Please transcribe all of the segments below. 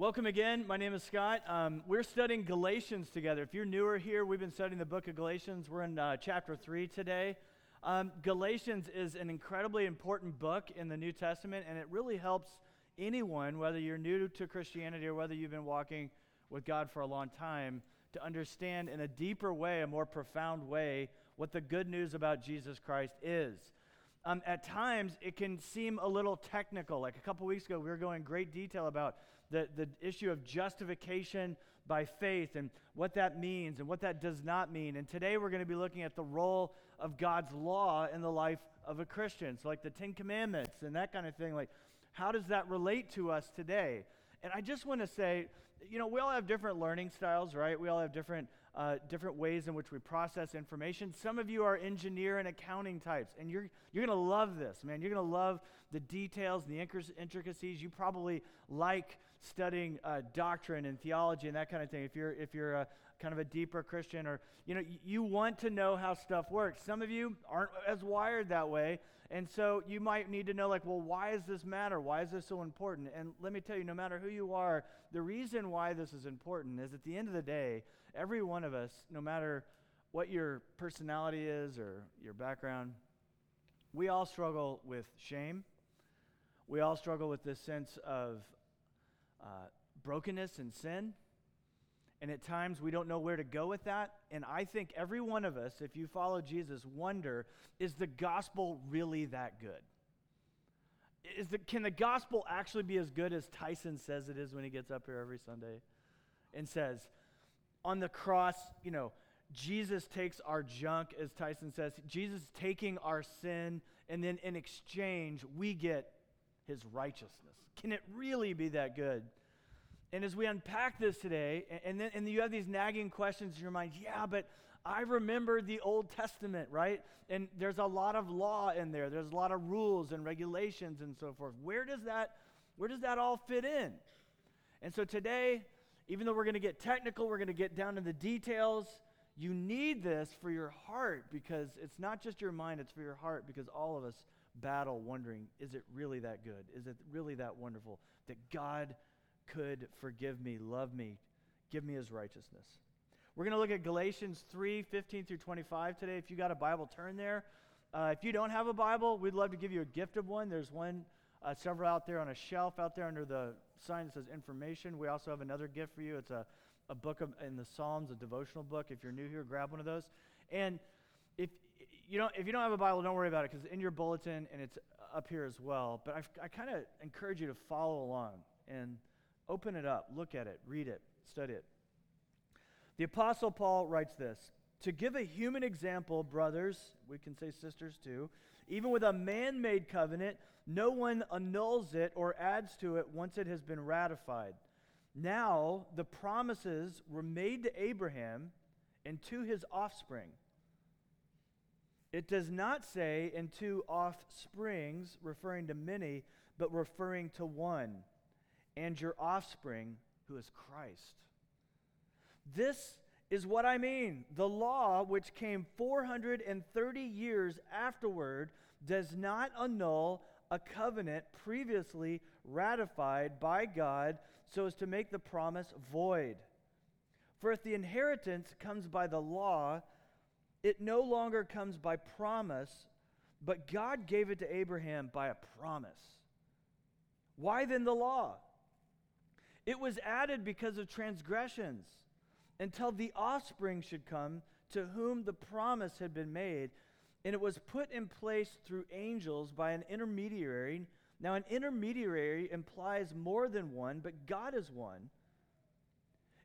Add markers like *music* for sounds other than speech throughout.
Welcome again. My name is Scott. Um, we're studying Galatians together. If you're newer here, we've been studying the book of Galatians. We're in uh, chapter 3 today. Um, Galatians is an incredibly important book in the New Testament, and it really helps anyone, whether you're new to Christianity or whether you've been walking with God for a long time, to understand in a deeper way, a more profound way, what the good news about Jesus Christ is. Um, at times, it can seem a little technical. Like a couple weeks ago, we were going great detail about the, the issue of justification by faith and what that means and what that does not mean. And today, we're going to be looking at the role of God's law in the life of a Christian. So, like the Ten Commandments and that kind of thing. Like, how does that relate to us today? And I just want to say, you know, we all have different learning styles, right? We all have different, uh, different ways in which we process information. Some of you are engineer and accounting types, and you're, you're going to love this, man. You're going to love the details and the intricacies. You probably like studying uh, doctrine and theology and that kind of thing if you're, if you're a, kind of a deeper Christian or, you know, you want to know how stuff works. Some of you aren't as wired that way, and so you might need to know, like, well, why does this matter? Why is this so important? And let me tell you, no matter who you are, the reason why this is important is at the end of the day, every one of us, no matter what your personality is or your background, we all struggle with shame. We all struggle with this sense of uh, brokenness and sin. And at times we don't know where to go with that. And I think every one of us, if you follow Jesus, wonder is the gospel really that good? Is the, can the gospel actually be as good as Tyson says it is when he gets up here every Sunday and says, on the cross, you know, Jesus takes our junk, as Tyson says, Jesus taking our sin, and then in exchange, we get his righteousness. Can it really be that good? And as we unpack this today, and then and you have these nagging questions in your mind, yeah, but I remember the Old Testament, right? And there's a lot of law in there. There's a lot of rules and regulations and so forth. Where does that where does that all fit in? And so today, even though we're going to get technical, we're going to get down to the details. You need this for your heart because it's not just your mind, it's for your heart because all of us battle wondering, is it really that good? Is it really that wonderful that God could forgive me, love me, give me his righteousness. We're going to look at Galatians 3 15 through 25 today. If you got a Bible, turn there. Uh, if you don't have a Bible, we'd love to give you a gift of one. There's one, uh, several out there on a shelf out there under the sign that says information. We also have another gift for you. It's a, a book of, in the Psalms, a devotional book. If you're new here, grab one of those. And if you don't, if you don't have a Bible, don't worry about it because in your bulletin and it's up here as well. But I, I kind of encourage you to follow along and Open it up, look at it, read it, study it. The Apostle Paul writes this To give a human example, brothers, we can say sisters too, even with a man made covenant, no one annuls it or adds to it once it has been ratified. Now, the promises were made to Abraham and to his offspring. It does not say in two offsprings, referring to many, but referring to one and your offspring, who is Christ. This is what I mean. The law, which came 430 years afterward, does not annul a covenant previously ratified by God so as to make the promise void. For if the inheritance comes by the law, it no longer comes by promise, but God gave it to Abraham by a promise. Why then the law? It was added because of transgressions until the offspring should come to whom the promise had been made. And it was put in place through angels by an intermediary. Now, an intermediary implies more than one, but God is one.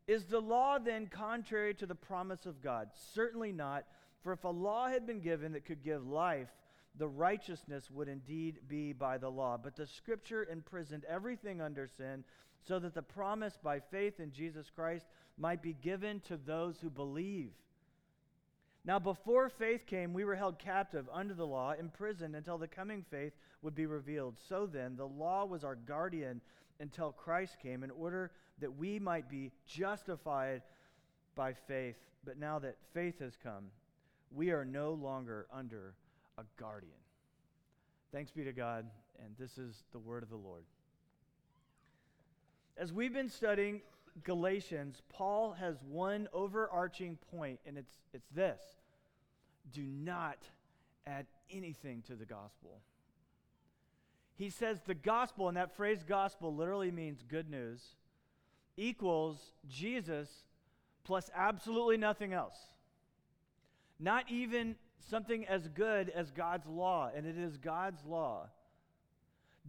Is the law then contrary to the promise of God? Certainly not. For if a law had been given that could give life, the righteousness would indeed be by the law. But the scripture imprisoned everything under sin, so that the promise by faith in Jesus Christ might be given to those who believe. Now, before faith came, we were held captive under the law, imprisoned until the coming faith would be revealed. So then, the law was our guardian until Christ came, in order that we might be justified by faith. But now that faith has come, we are no longer under a guardian. Thanks be to God, and this is the word of the Lord. As we've been studying Galatians, Paul has one overarching point, and it's, it's this do not add anything to the gospel. He says the gospel, and that phrase gospel literally means good news, equals Jesus plus absolutely nothing else. Not even something as good as God's law, and it is God's law.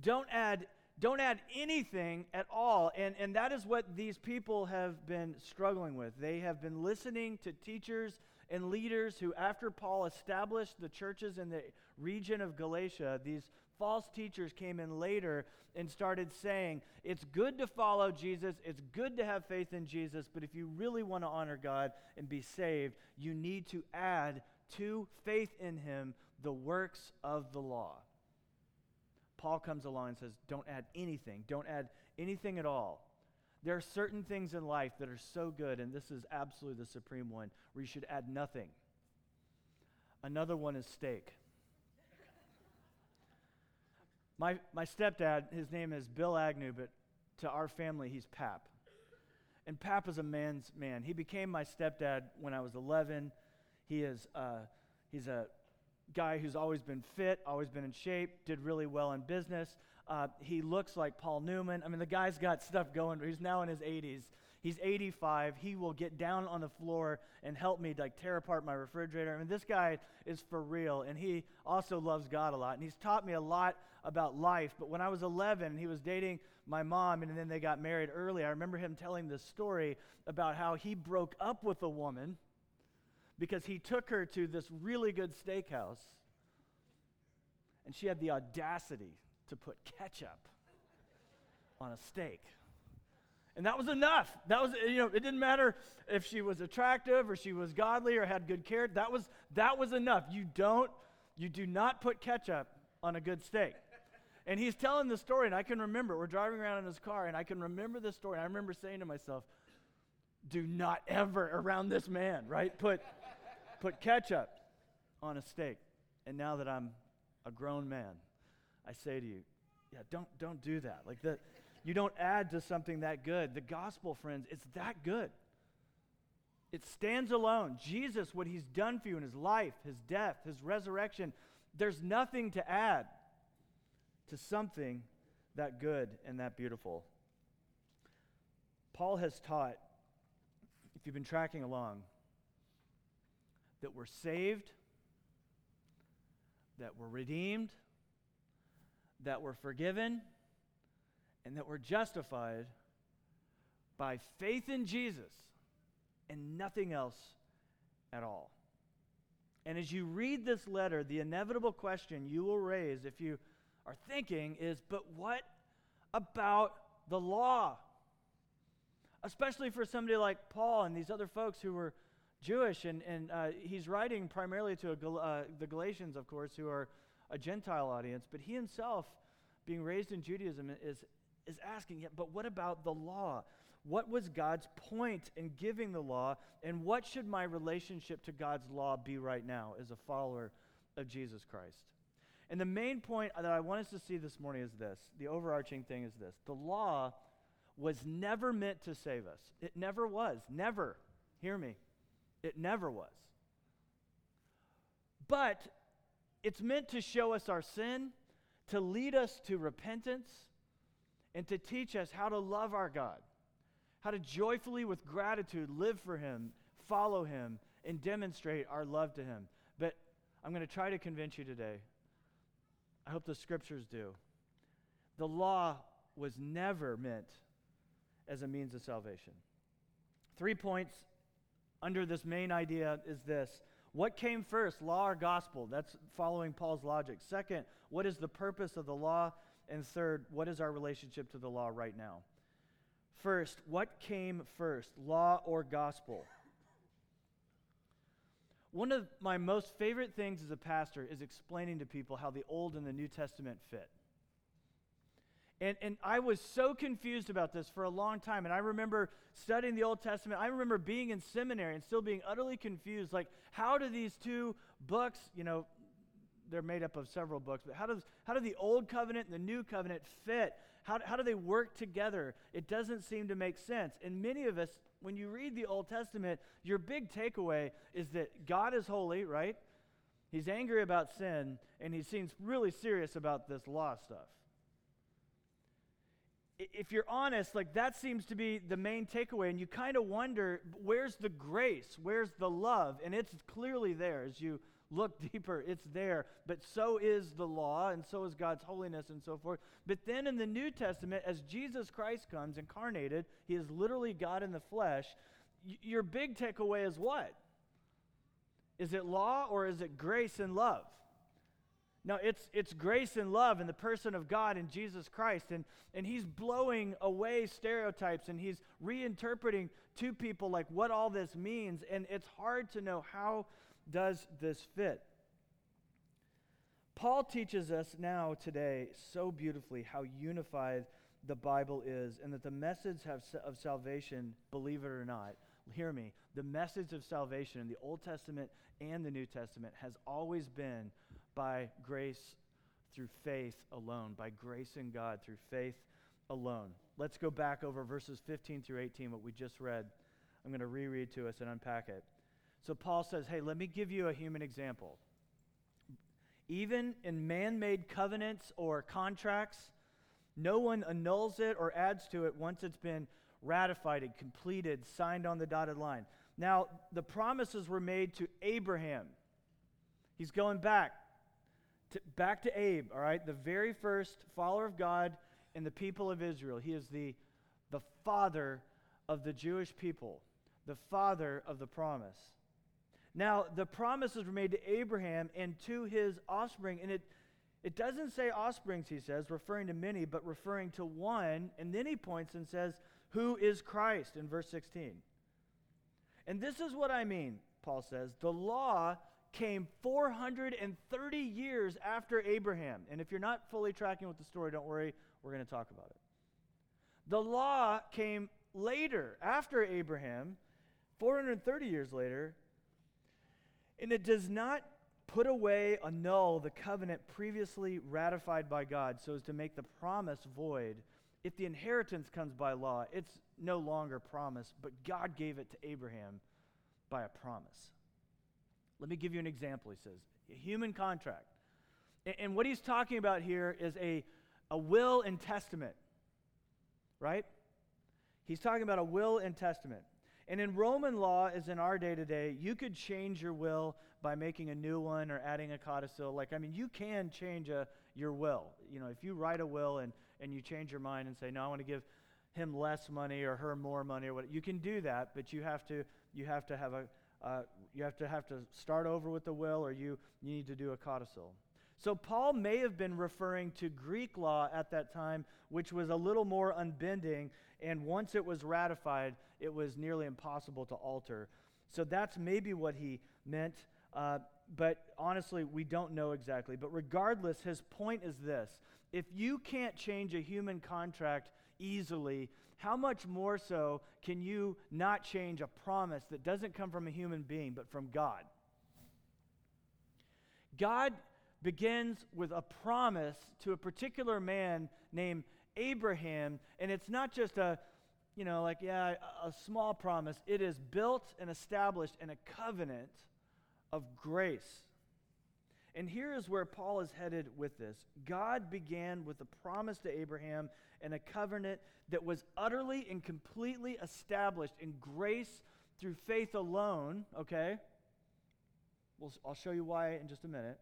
Don't add don't add anything at all. And, and that is what these people have been struggling with. They have been listening to teachers and leaders who, after Paul established the churches in the region of Galatia, these false teachers came in later and started saying, It's good to follow Jesus, it's good to have faith in Jesus, but if you really want to honor God and be saved, you need to add to faith in Him the works of the law. Paul comes along and says, Don't add anything, don't add anything at all. There are certain things in life that are so good, and this is absolutely the supreme one, where you should add nothing. Another one is steak. My, my stepdad, his name is Bill Agnew, but to our family, he's Pap. And Pap is a man's man. He became my stepdad when I was 11. He is, uh, he's a guy who's always been fit, always been in shape, did really well in business. Uh, he looks like Paul Newman. I mean, the guy's got stuff going. He's now in his 80s. He's 85. He will get down on the floor and help me like tear apart my refrigerator. I mean, this guy is for real, and he also loves God a lot. And he's taught me a lot about life. But when I was 11, he was dating my mom, and then they got married early. I remember him telling this story about how he broke up with a woman because he took her to this really good steakhouse, and she had the audacity to put ketchup on a steak. And that was enough. That was, you know, it didn't matter if she was attractive or she was godly or had good care. That was, that was enough. You don't, you do not put ketchup on a good steak. And he's telling the story, and I can remember. We're driving around in his car, and I can remember this story. I remember saying to myself, do not ever around this man, right? Put, put ketchup on a steak. And now that I'm a grown man, I say to you, yeah, don't, don't do that. Like that, you don't add to something that good. The gospel, friends, it's that good. It stands alone. Jesus, what he's done for you in his life, his death, his resurrection, there's nothing to add to something that good and that beautiful. Paul has taught, if you've been tracking along, that we're saved, that we're redeemed, that we're forgiven, and that we're justified by faith in Jesus and nothing else at all. And as you read this letter, the inevitable question you will raise if you are thinking is but what about the law? Especially for somebody like Paul and these other folks who were Jewish, and, and uh, he's writing primarily to Gal- uh, the Galatians, of course, who are a Gentile audience, but he himself, being raised in Judaism, is, is asking, yeah, but what about the law? What was God's point in giving the law, and what should my relationship to God's law be right now as a follower of Jesus Christ? And the main point that I want us to see this morning is this the overarching thing is this the law was never meant to save us. It never was. Never. Hear me. It never was. But it's meant to show us our sin, to lead us to repentance, and to teach us how to love our God, how to joyfully, with gratitude, live for Him, follow Him, and demonstrate our love to Him. But I'm going to try to convince you today I hope the scriptures do. The law was never meant as a means of salvation. Three points under this main idea is this What came first, law or gospel? That's following Paul's logic. Second, what is the purpose of the law? And third, what is our relationship to the law right now? First, what came first, law or gospel? One of my most favorite things as a pastor is explaining to people how the Old and the New Testament fit. And, and I was so confused about this for a long time. And I remember studying the Old Testament. I remember being in seminary and still being utterly confused. Like, how do these two books, you know, they're made up of several books, but how does how do the old covenant and the new covenant fit? How, how do they work together? It doesn't seem to make sense. And many of us, when you read the Old Testament, your big takeaway is that God is holy, right? He's angry about sin, and he seems really serious about this law stuff. If you're honest, like that seems to be the main takeaway, and you kind of wonder where's the grace? Where's the love? And it's clearly there as you look *laughs* deeper, it's there. But so is the law, and so is God's holiness, and so forth. But then in the New Testament, as Jesus Christ comes incarnated, he is literally God in the flesh. Y- your big takeaway is what? Is it law or is it grace and love? No, it's, it's grace and love in the person of God in Jesus Christ. And, and he's blowing away stereotypes and he's reinterpreting to people like what all this means. And it's hard to know how does this fit? Paul teaches us now today so beautifully how unified the Bible is and that the message of salvation, believe it or not, hear me, the message of salvation in the Old Testament and the New Testament has always been by grace through faith alone, by grace in God through faith alone. Let's go back over verses 15 through 18, what we just read. I'm going to reread to us and unpack it. So Paul says, hey, let me give you a human example. Even in man made covenants or contracts, no one annuls it or adds to it once it's been ratified and completed, signed on the dotted line. Now, the promises were made to Abraham. He's going back to, back to Abe, all right, the very first follower of God in the people of Israel. He is the, the father of the Jewish people, the father of the promise. Now, the promises were made to Abraham and to his offspring, and it, it doesn't say offsprings, he says, referring to many, but referring to one, and then he points and says, Who is Christ in verse 16. And this is what I mean, Paul says. The law came 430 years after Abraham. And if you're not fully tracking with the story, don't worry, we're going to talk about it. The law came later, after Abraham, 430 years later, and it does not put away, annul the covenant previously ratified by God so as to make the promise void. If the inheritance comes by law, it's no longer promise, but God gave it to Abraham by a promise. Let me give you an example, he says. A human contract. And what he's talking about here is a, a will and testament, right? He's talking about a will and testament. And in Roman law, as in our day to day, you could change your will by making a new one or adding a codicil. Like, I mean, you can change a, your will. You know, if you write a will and, and you change your mind and say, no, I want to give him less money or her more money or what, you can do that, but you have to, you have to have a, uh, you have to have to start over with the will or you, you need to do a codicil. So Paul may have been referring to Greek law at that time, which was a little more unbending, and once it was ratified, it was nearly impossible to alter. So that's maybe what he meant, uh, but honestly, we don't know exactly. But regardless, his point is this if you can't change a human contract easily, how much more so can you not change a promise that doesn't come from a human being, but from God? God begins with a promise to a particular man named Abraham, and it's not just a, you know, like, yeah, a, small promise. It is built and established in a covenant of grace. And here is where Paul is headed with this. God began with a promise to Abraham and a covenant that was utterly and completely established in grace through faith alone, okay? Well, I'll show you why in just a minute.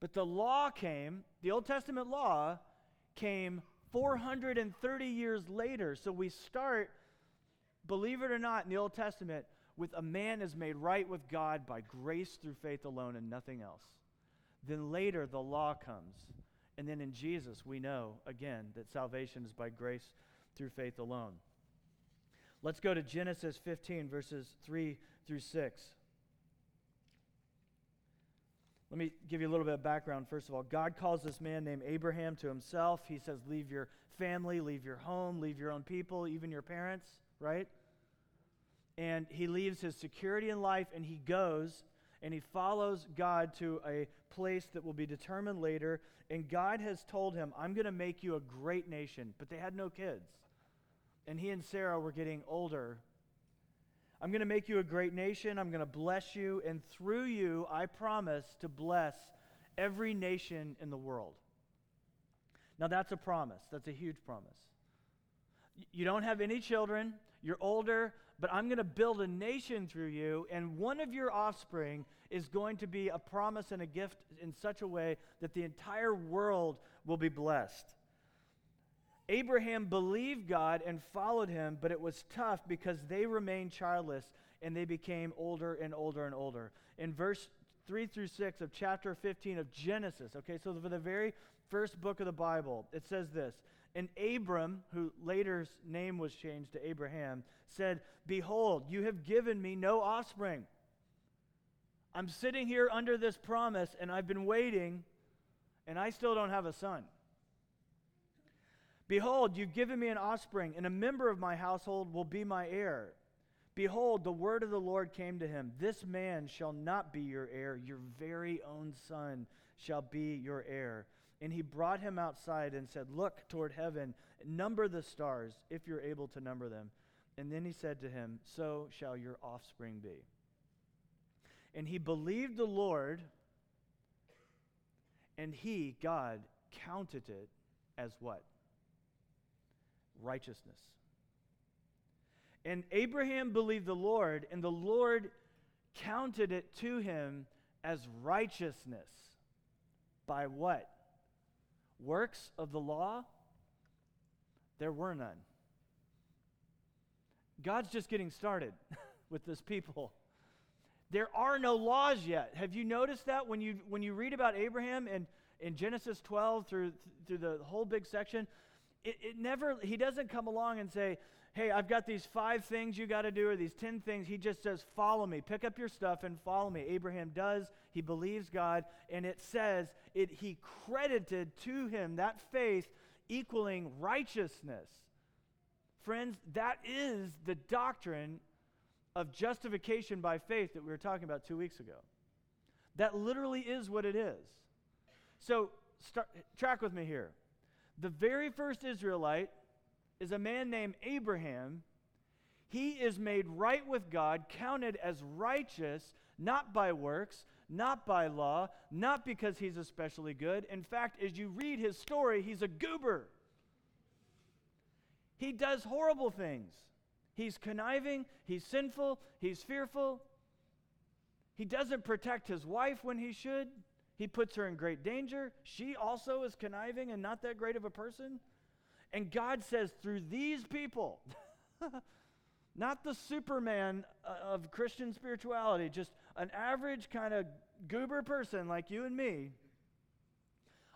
But the law came, the Old Testament law came 430 years later. So we start, believe it or not, in the Old Testament with a man is made right with God by grace through faith alone and nothing else. Then later the law comes. And then in Jesus, we know again that salvation is by grace through faith alone. Let's go to Genesis 15, verses 3 through 6. Let me give you a little bit of background. First of all, God calls this man named Abraham to himself. He says, Leave your family, leave your home, leave your own people, even your parents, right? And he leaves his security in life and he goes and he follows God to a place that will be determined later. And God has told him, I'm going to make you a great nation. But they had no kids. And he and Sarah were getting older. I'm going to make you a great nation. I'm going to bless you. And through you, I promise to bless every nation in the world. Now, that's a promise. That's a huge promise. You don't have any children. You're older but I'm going to build a nation through you, and one of your offspring is going to be a promise and a gift in such a way that the entire world will be blessed. Abraham believed God and followed him, but it was tough because they remained childless and they became older and older and older. In verse 3 through 6 of chapter 15 of Genesis, okay, so for the very first book of the Bible, it says this and Abram, who later's name was changed to Abraham, said, Behold, you have given me no offspring. I'm sitting here under this promise, and I've been waiting, and I still don't have a son. Behold, you've given me an offspring, and a member of my household will be my heir. Behold, the word of the Lord came to him This man shall not be your heir, your very own son shall be your heir. And he brought him outside and said, Look toward heaven, number the stars, if you're able to number them. And then he said to him, So shall your offspring be. And he believed the Lord, and he, God, counted it as what? Righteousness. And Abraham believed the Lord, and the Lord counted it to him as righteousness. By what? Works of the law? There were none. God's just getting started *laughs* with this people. There are no laws yet. Have you noticed that when you when you read about Abraham in, in Genesis 12 through through the whole big section, it, it never he doesn't come along and say, Hey, I've got these five things you got to do, or these ten things. He just says, Follow me. Pick up your stuff and follow me. Abraham does. He believes God, and it says it he credited to him that faith equaling righteousness. Friends, that is the doctrine of justification by faith that we were talking about two weeks ago. That literally is what it is. So, start, track with me here. The very first Israelite is a man named Abraham. He is made right with God, counted as righteous, not by works, not by law, not because he's especially good. In fact, as you read his story, he's a goober. He does horrible things. He's conniving, he's sinful, he's fearful. He doesn't protect his wife when he should. He puts her in great danger. She also is conniving and not that great of a person. And God says, through these people, *laughs* not the Superman uh, of Christian spirituality, just an average kind of goober person like you and me,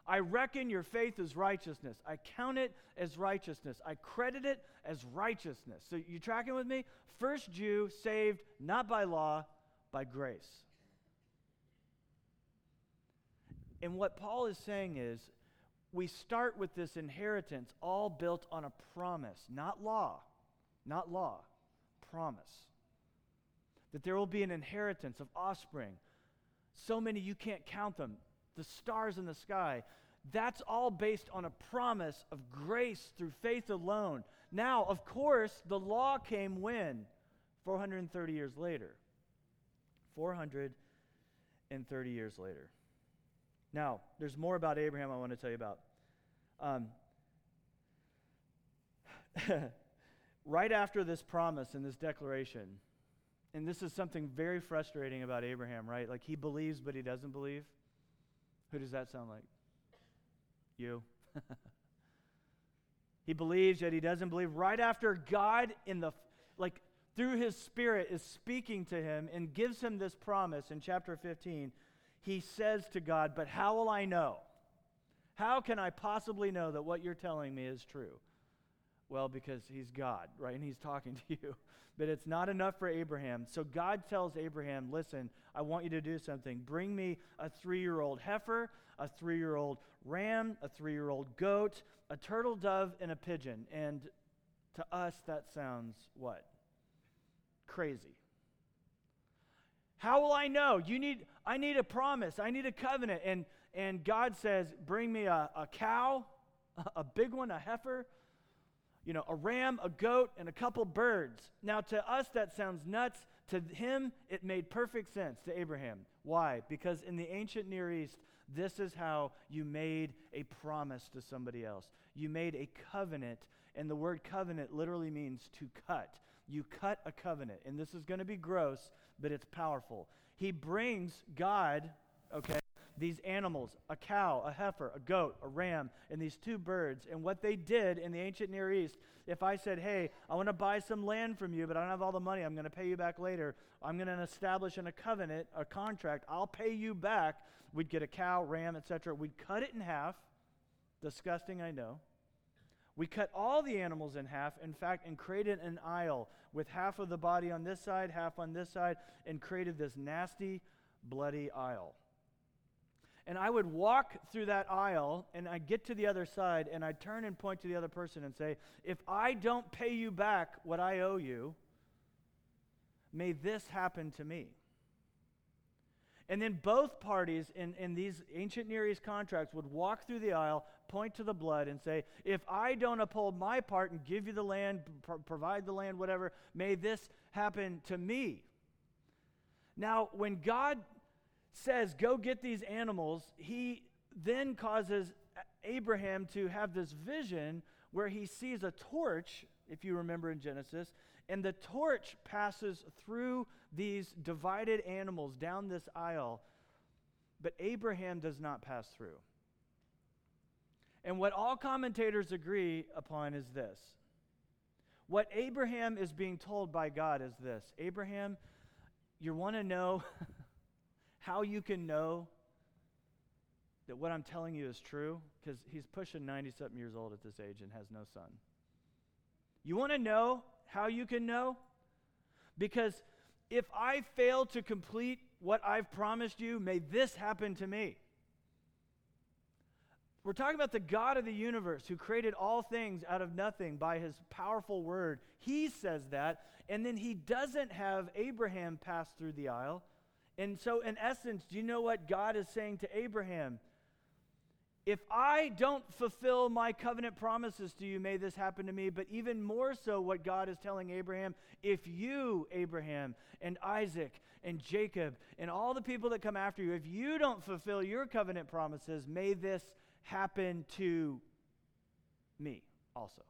I reckon your faith is righteousness. I count it as righteousness. I credit it as righteousness. So you tracking with me? First Jew saved not by law, by grace. And what Paul is saying is we start with this inheritance all built on a promise, not law, not law, promise. That there will be an inheritance of offspring. So many you can't count them the stars in the sky. That's all based on a promise of grace through faith alone. Now, of course, the law came when? 430 years later. 430 years later. Now, there's more about Abraham I want to tell you about. Um, *laughs* right after this promise and this declaration, and this is something very frustrating about Abraham, right? Like he believes, but he doesn't believe. Who does that sound like? You. *laughs* he believes yet he doesn't believe. Right after God in the like through his spirit is speaking to him and gives him this promise in chapter 15, he says to God, "But how will I know? How can I possibly know that what you're telling me is true?" Well, because he's God, right? And he's talking *laughs* to you. But it's not enough for Abraham. So God tells Abraham, listen, I want you to do something. Bring me a three year old heifer, a three year old ram, a three year old goat, a turtle dove, and a pigeon. And to us, that sounds what? Crazy. How will I know? You need, I need a promise. I need a covenant. And, and God says, Bring me a, a cow, *laughs* a big one, a heifer, you know, a ram, a goat, and a couple birds. Now, to us, that sounds nuts. To him, it made perfect sense, to Abraham. Why? Because in the ancient Near East, this is how you made a promise to somebody else. You made a covenant, and the word covenant literally means to cut. You cut a covenant, and this is going to be gross, but it's powerful. He brings God, okay, these animals a cow, a heifer, a goat, a ram, and these two birds. And what they did in the ancient Near East, if I said, hey, I want to buy some land from you, but I don't have all the money, I'm going to pay you back later, I'm going to establish in a covenant, a contract, I'll pay you back. We'd get a cow, ram, etc. We'd cut it in half. Disgusting, I know. We cut all the animals in half, in fact, and created an aisle with half of the body on this side, half on this side, and created this nasty, bloody aisle. And I would walk through that aisle and I'd get to the other side and I'd turn and point to the other person and say, If I don't pay you back what I owe you, may this happen to me. And then both parties in, in these ancient Near East contracts would walk through the aisle, point to the blood, and say, If I don't uphold my part and give you the land, pro- provide the land, whatever, may this happen to me. Now, when God says, Go get these animals, he then causes Abraham to have this vision where he sees a torch, if you remember in Genesis, and the torch passes through these divided animals down this aisle, but Abraham does not pass through. And what all commentators agree upon is this. What Abraham is being told by God is this Abraham, you want to know *laughs* how you can know that what I'm telling you is true? Because he's pushing 90 something years old at this age and has no son. You want to know how you can know? Because if I fail to complete what I've promised you, may this happen to me. We're talking about the God of the universe who created all things out of nothing by his powerful word. He says that, and then he doesn't have Abraham pass through the aisle. And so, in essence, do you know what God is saying to Abraham? If I don't fulfill my covenant promises to you, may this happen to me. But even more so, what God is telling Abraham if you, Abraham, and Isaac, and Jacob, and all the people that come after you, if you don't fulfill your covenant promises, may this happen to me also.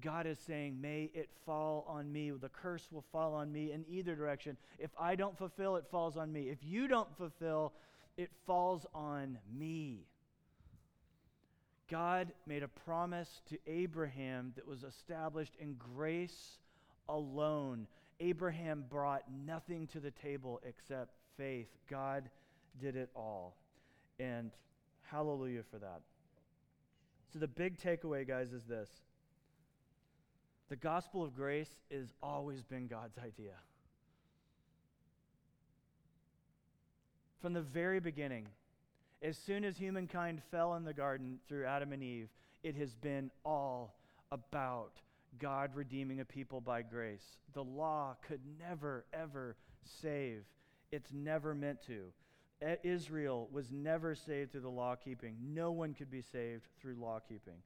God is saying, May it fall on me. The curse will fall on me in either direction. If I don't fulfill, it falls on me. If you don't fulfill, it falls on me. God made a promise to Abraham that was established in grace alone. Abraham brought nothing to the table except faith. God did it all. And hallelujah for that. So, the big takeaway, guys, is this the gospel of grace has always been God's idea. From the very beginning, as soon as humankind fell in the garden through Adam and Eve, it has been all about God redeeming a people by grace. The law could never, ever save. It's never meant to. Israel was never saved through the law keeping. No one could be saved through law keeping.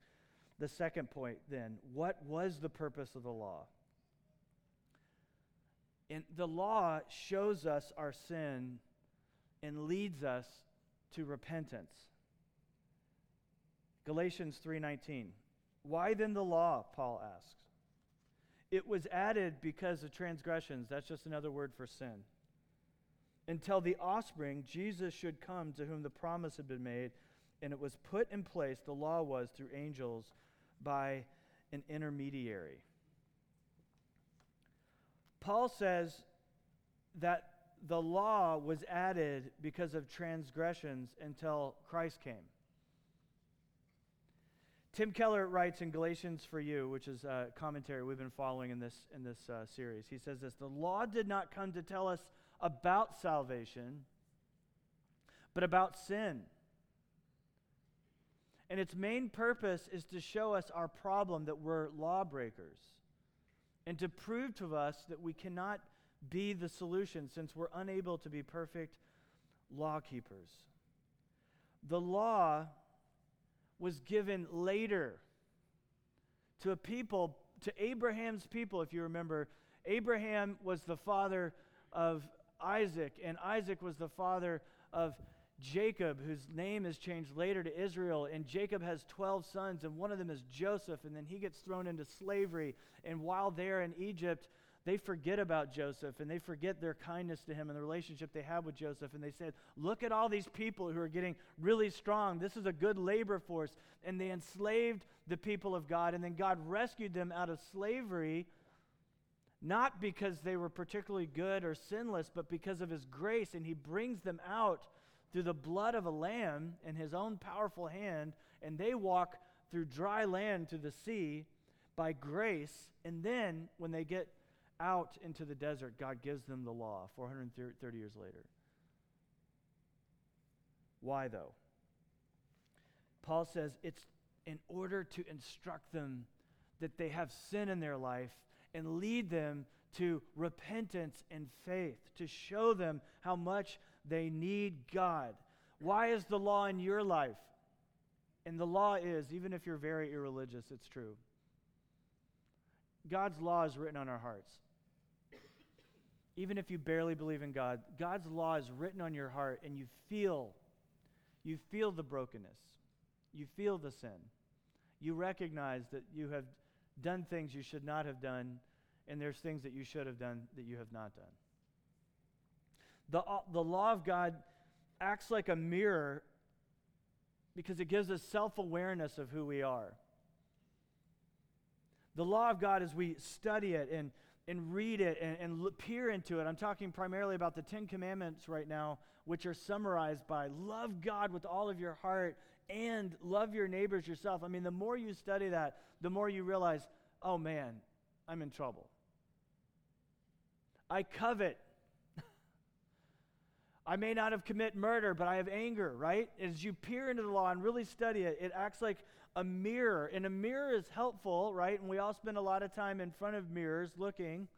The second point, then, what was the purpose of the law? And the law shows us our sin and leads us to repentance. Galatians 3:19. Why then the law? Paul asks. It was added because of transgressions. That's just another word for sin. Until the offspring, Jesus should come to whom the promise had been made, and it was put in place, the law was through angels by an intermediary. Paul says that the law was added because of transgressions until Christ came. Tim Keller writes in Galatians for You, which is a commentary we've been following in this, in this uh, series. He says this The law did not come to tell us about salvation, but about sin and its main purpose is to show us our problem that we're lawbreakers and to prove to us that we cannot be the solution since we're unable to be perfect law keepers. The law was given later to a people, to Abraham's people, if you remember. Abraham was the father of Isaac, and Isaac was the father of Jacob, whose name is changed later to Israel. And Jacob has 12 sons, and one of them is Joseph, and then he gets thrown into slavery. And while they're in Egypt, they forget about Joseph and they forget their kindness to him and the relationship they have with Joseph. And they said, Look at all these people who are getting really strong. This is a good labor force. And they enslaved the people of God. And then God rescued them out of slavery, not because they were particularly good or sinless, but because of his grace. And he brings them out through the blood of a lamb in his own powerful hand. And they walk through dry land to the sea by grace. And then when they get out into the desert, God gives them the law 430 years later. Why, though? Paul says it's in order to instruct them that they have sin in their life and lead them to repentance and faith, to show them how much they need God. Why is the law in your life? And the law is, even if you're very irreligious, it's true. God's law is written on our hearts even if you barely believe in God, God's law is written on your heart and you feel you feel the brokenness. You feel the sin. You recognize that you have done things you should not have done and there's things that you should have done that you have not done. The, uh, the law of God acts like a mirror because it gives us self awareness of who we are. The law of God, as we study it and and read it and, and peer into it. I'm talking primarily about the Ten Commandments right now, which are summarized by love God with all of your heart and love your neighbors yourself. I mean, the more you study that, the more you realize, oh man, I'm in trouble. I covet. *laughs* I may not have commit murder, but I have anger, right? As you peer into the law and really study it, it acts like a mirror. And a mirror is helpful, right? And we all spend a lot of time in front of mirrors looking.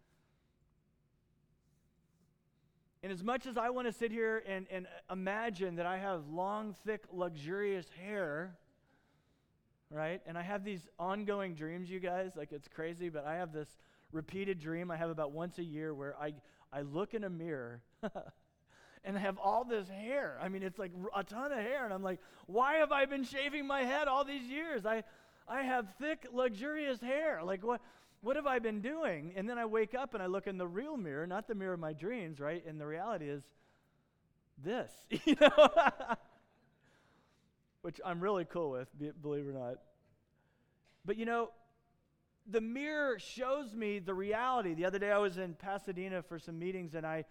And as much as I want to sit here and, and imagine that I have long, thick, luxurious hair, right? And I have these ongoing dreams, you guys, like it's crazy, but I have this repeated dream I have about once a year where I, I look in a mirror *laughs* and have all this hair. I mean, it's like a ton of hair. And I'm like, why have I been shaving my head all these years? I, I have thick, luxurious hair. Like, what, what have I been doing? And then I wake up and I look in the real mirror, not the mirror of my dreams, right? And the reality is this, *laughs* you know? Which I'm really cool with, believe it or not. But you know, the mirror shows me the reality. The other day I was in Pasadena for some meetings and I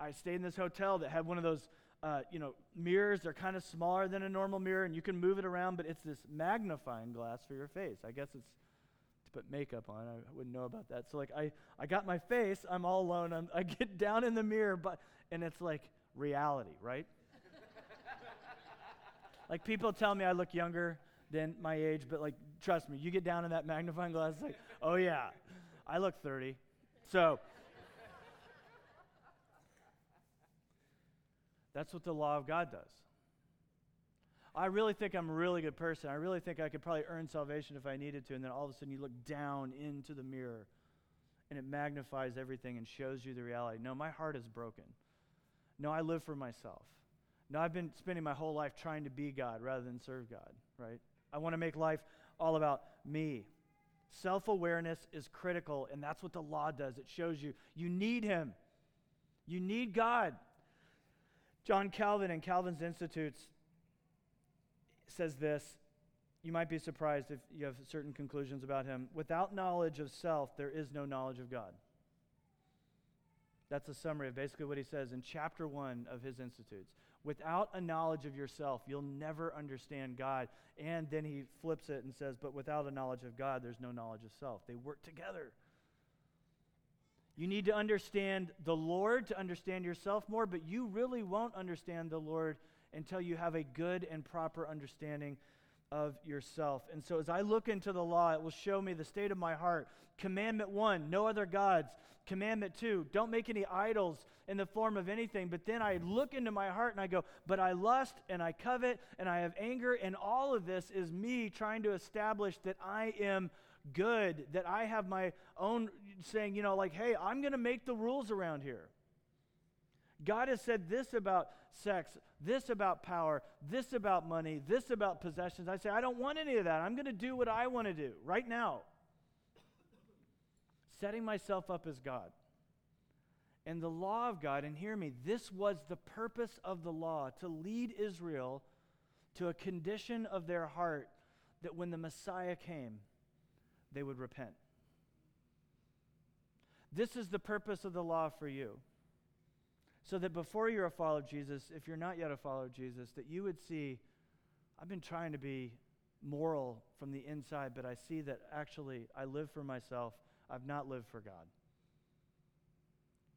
I stayed in this hotel that had one of those, uh, you know, mirrors. They're kind of smaller than a normal mirror, and you can move it around, but it's this magnifying glass for your face. I guess it's to put makeup on. I wouldn't know about that. So like, I, I got my face. I'm all alone. I'm, I get *laughs* down in the mirror, but and it's like reality, right? *laughs* like people tell me I look younger than my age, but like, trust me, you get down in that magnifying glass, like, oh yeah, I look 30. So. That's what the law of God does. I really think I'm a really good person. I really think I could probably earn salvation if I needed to. And then all of a sudden you look down into the mirror and it magnifies everything and shows you the reality. No, my heart is broken. No, I live for myself. No, I've been spending my whole life trying to be God rather than serve God, right? I want to make life all about me. Self awareness is critical, and that's what the law does. It shows you you need Him, you need God. John Calvin in Calvin's Institutes says this. You might be surprised if you have certain conclusions about him. Without knowledge of self, there is no knowledge of God. That's a summary of basically what he says in chapter one of his Institutes. Without a knowledge of yourself, you'll never understand God. And then he flips it and says, But without a knowledge of God, there's no knowledge of self. They work together. You need to understand the Lord to understand yourself more, but you really won't understand the Lord until you have a good and proper understanding of yourself. And so as I look into the law, it will show me the state of my heart. Commandment one, no other gods. Commandment two, don't make any idols in the form of anything. But then I look into my heart and I go, but I lust and I covet and I have anger. And all of this is me trying to establish that I am good, that I have my own saying, you know, like, hey, I'm going to make the rules around here. God has said this about sex, this about power, this about money, this about possessions. I say, I don't want any of that. I'm going to do what I want to do right now. Setting myself up as God. And the law of God, and hear me, this was the purpose of the law to lead Israel to a condition of their heart that when the Messiah came, they would repent. This is the purpose of the law for you so that before you're a follower of Jesus, if you're not yet a follower of Jesus, that you would see, I've been trying to be moral from the inside, but I see that actually I live for myself. I've not lived for God.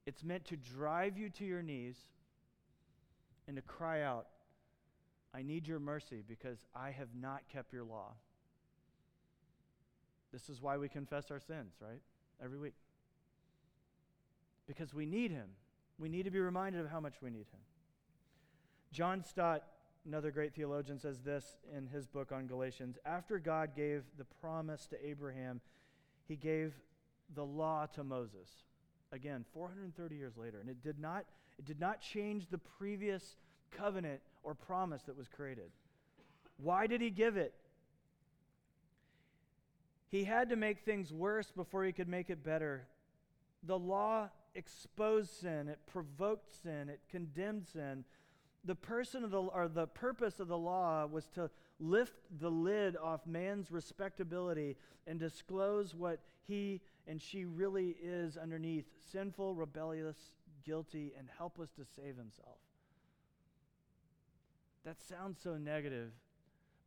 It's meant to drive you to your knees and to cry out, I need your mercy because I have not kept your law. This is why we confess our sins, right? Every week. Because we need Him. We need to be reminded of how much we need him. John Stott, another great theologian, says this in his book on Galatians After God gave the promise to Abraham, he gave the law to Moses. Again, 430 years later. And it did not, it did not change the previous covenant or promise that was created. Why did he give it? He had to make things worse before he could make it better. The law exposed sin, it provoked sin, it condemned sin. The person of the or the purpose of the law was to lift the lid off man's respectability and disclose what he and she really is underneath sinful, rebellious, guilty, and helpless to save himself. That sounds so negative,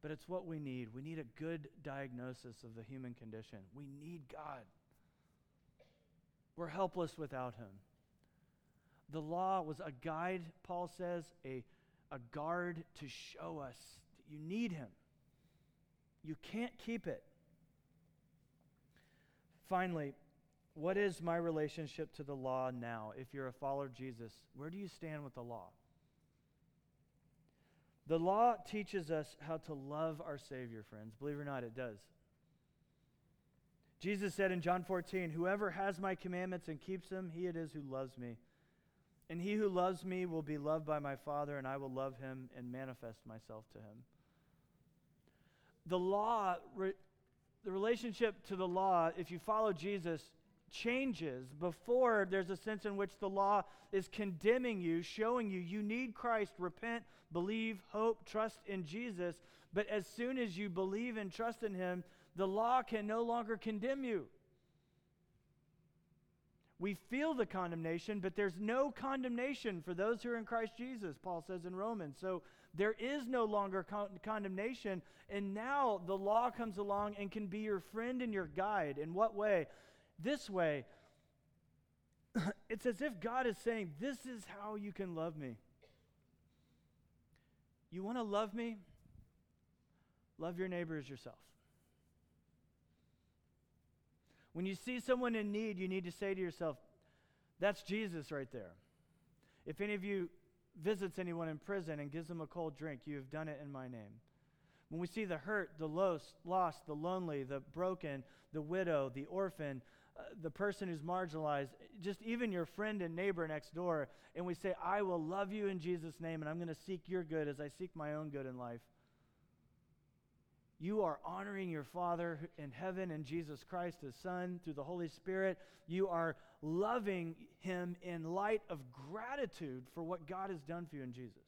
but it's what we need. We need a good diagnosis of the human condition. We need God. We're helpless without him. The law was a guide, Paul says, a, a guard to show us that you need him. You can't keep it. Finally, what is my relationship to the law now? If you're a follower of Jesus, where do you stand with the law? The law teaches us how to love our Savior, friends. Believe it or not, it does. Jesus said in John 14, Whoever has my commandments and keeps them, he it is who loves me. And he who loves me will be loved by my Father, and I will love him and manifest myself to him. The law, re, the relationship to the law, if you follow Jesus, changes. Before, there's a sense in which the law is condemning you, showing you you need Christ, repent, believe, hope, trust in Jesus. But as soon as you believe and trust in him, the law can no longer condemn you. We feel the condemnation, but there's no condemnation for those who are in Christ Jesus, Paul says in Romans. So there is no longer con- condemnation, and now the law comes along and can be your friend and your guide. In what way? This way. *clears throat* it's as if God is saying, This is how you can love me. You want to love me? Love your neighbor as yourself. When you see someone in need, you need to say to yourself, that's Jesus right there. If any of you visits anyone in prison and gives them a cold drink, you have done it in my name. When we see the hurt, the lost, lost the lonely, the broken, the widow, the orphan, uh, the person who's marginalized, just even your friend and neighbor next door, and we say, I will love you in Jesus' name, and I'm going to seek your good as I seek my own good in life you are honoring your Father in heaven and Jesus Christ, his Son, through the Holy Spirit. You are loving him in light of gratitude for what God has done for you in Jesus.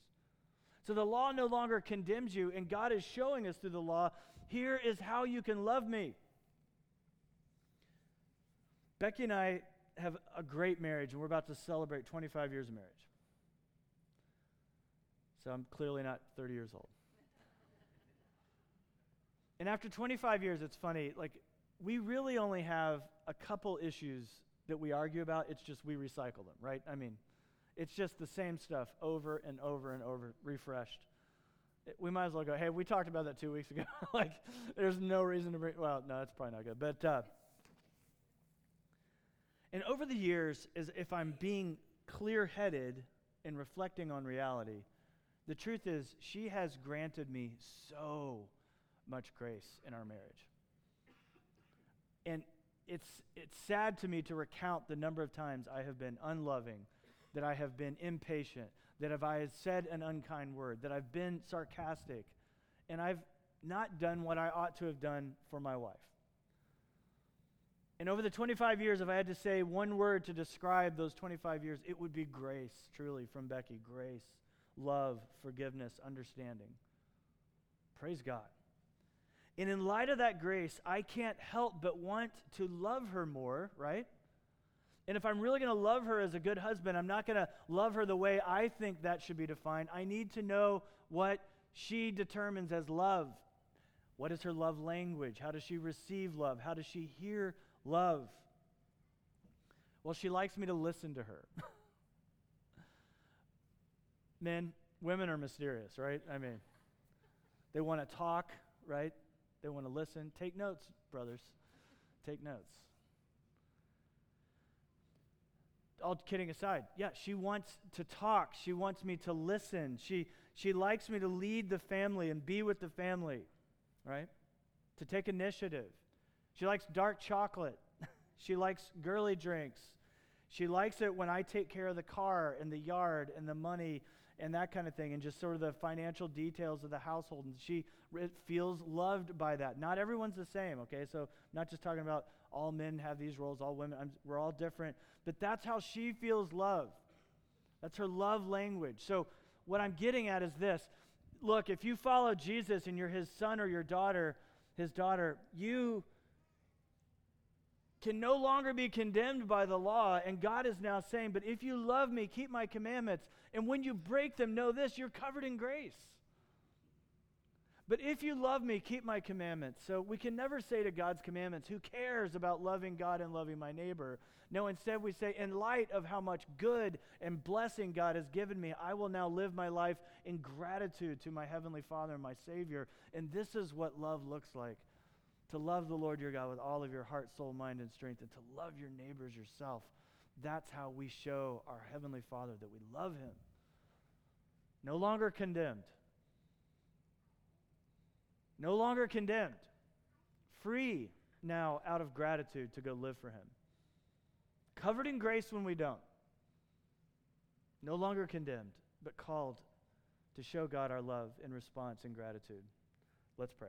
So the law no longer condemns you, and God is showing us through the law here is how you can love me. Becky and I have a great marriage, and we're about to celebrate 25 years of marriage. So I'm clearly not 30 years old. *laughs* And after 25 years, it's funny, like, we really only have a couple issues that we argue about. It's just we recycle them, right? I mean, it's just the same stuff over and over and over, refreshed. we might as well go, hey, we talked about that two weeks ago. *laughs* like, there's no reason to bring, well, no, that's probably not good. But, uh, and over the years, as if I'm being clear headed and reflecting on reality, the truth is, she has granted me so much grace in our marriage. And it's, it's sad to me to recount the number of times I have been unloving, that I have been impatient, that if I have said an unkind word, that I've been sarcastic, and I've not done what I ought to have done for my wife. And over the 25 years, if I had to say one word to describe those 25 years, it would be grace, truly, from Becky. Grace, love, forgiveness, understanding. Praise God. And in light of that grace, I can't help but want to love her more, right? And if I'm really going to love her as a good husband, I'm not going to love her the way I think that should be defined. I need to know what she determines as love. What is her love language? How does she receive love? How does she hear love? Well, she likes me to listen to her. *laughs* Men, women are mysterious, right? I mean, they want to talk, right? They want to listen. Take notes, brothers. Take notes. All kidding aside, yeah, she wants to talk. She wants me to listen. She, she likes me to lead the family and be with the family, right? To take initiative. She likes dark chocolate. *laughs* she likes girly drinks. She likes it when I take care of the car and the yard and the money and that kind of thing, and just sort of the financial details of the household. And she feels loved by that. Not everyone's the same, okay? So, not just talking about all men have these roles, all women, I'm, we're all different. But that's how she feels love. That's her love language. So, what I'm getting at is this look, if you follow Jesus and you're his son or your daughter, his daughter, you can no longer be condemned by the law. And God is now saying, But if you love me, keep my commandments. And when you break them, know this you're covered in grace. But if you love me, keep my commandments. So we can never say to God's commandments, Who cares about loving God and loving my neighbor? No, instead we say, In light of how much good and blessing God has given me, I will now live my life in gratitude to my Heavenly Father and my Savior. And this is what love looks like to love the Lord your God with all of your heart, soul, mind, and strength, and to love your neighbors yourself. That's how we show our Heavenly Father that we love Him. No longer condemned. No longer condemned. Free now out of gratitude to go live for Him. Covered in grace when we don't. No longer condemned, but called to show God our love in response and gratitude. Let's pray.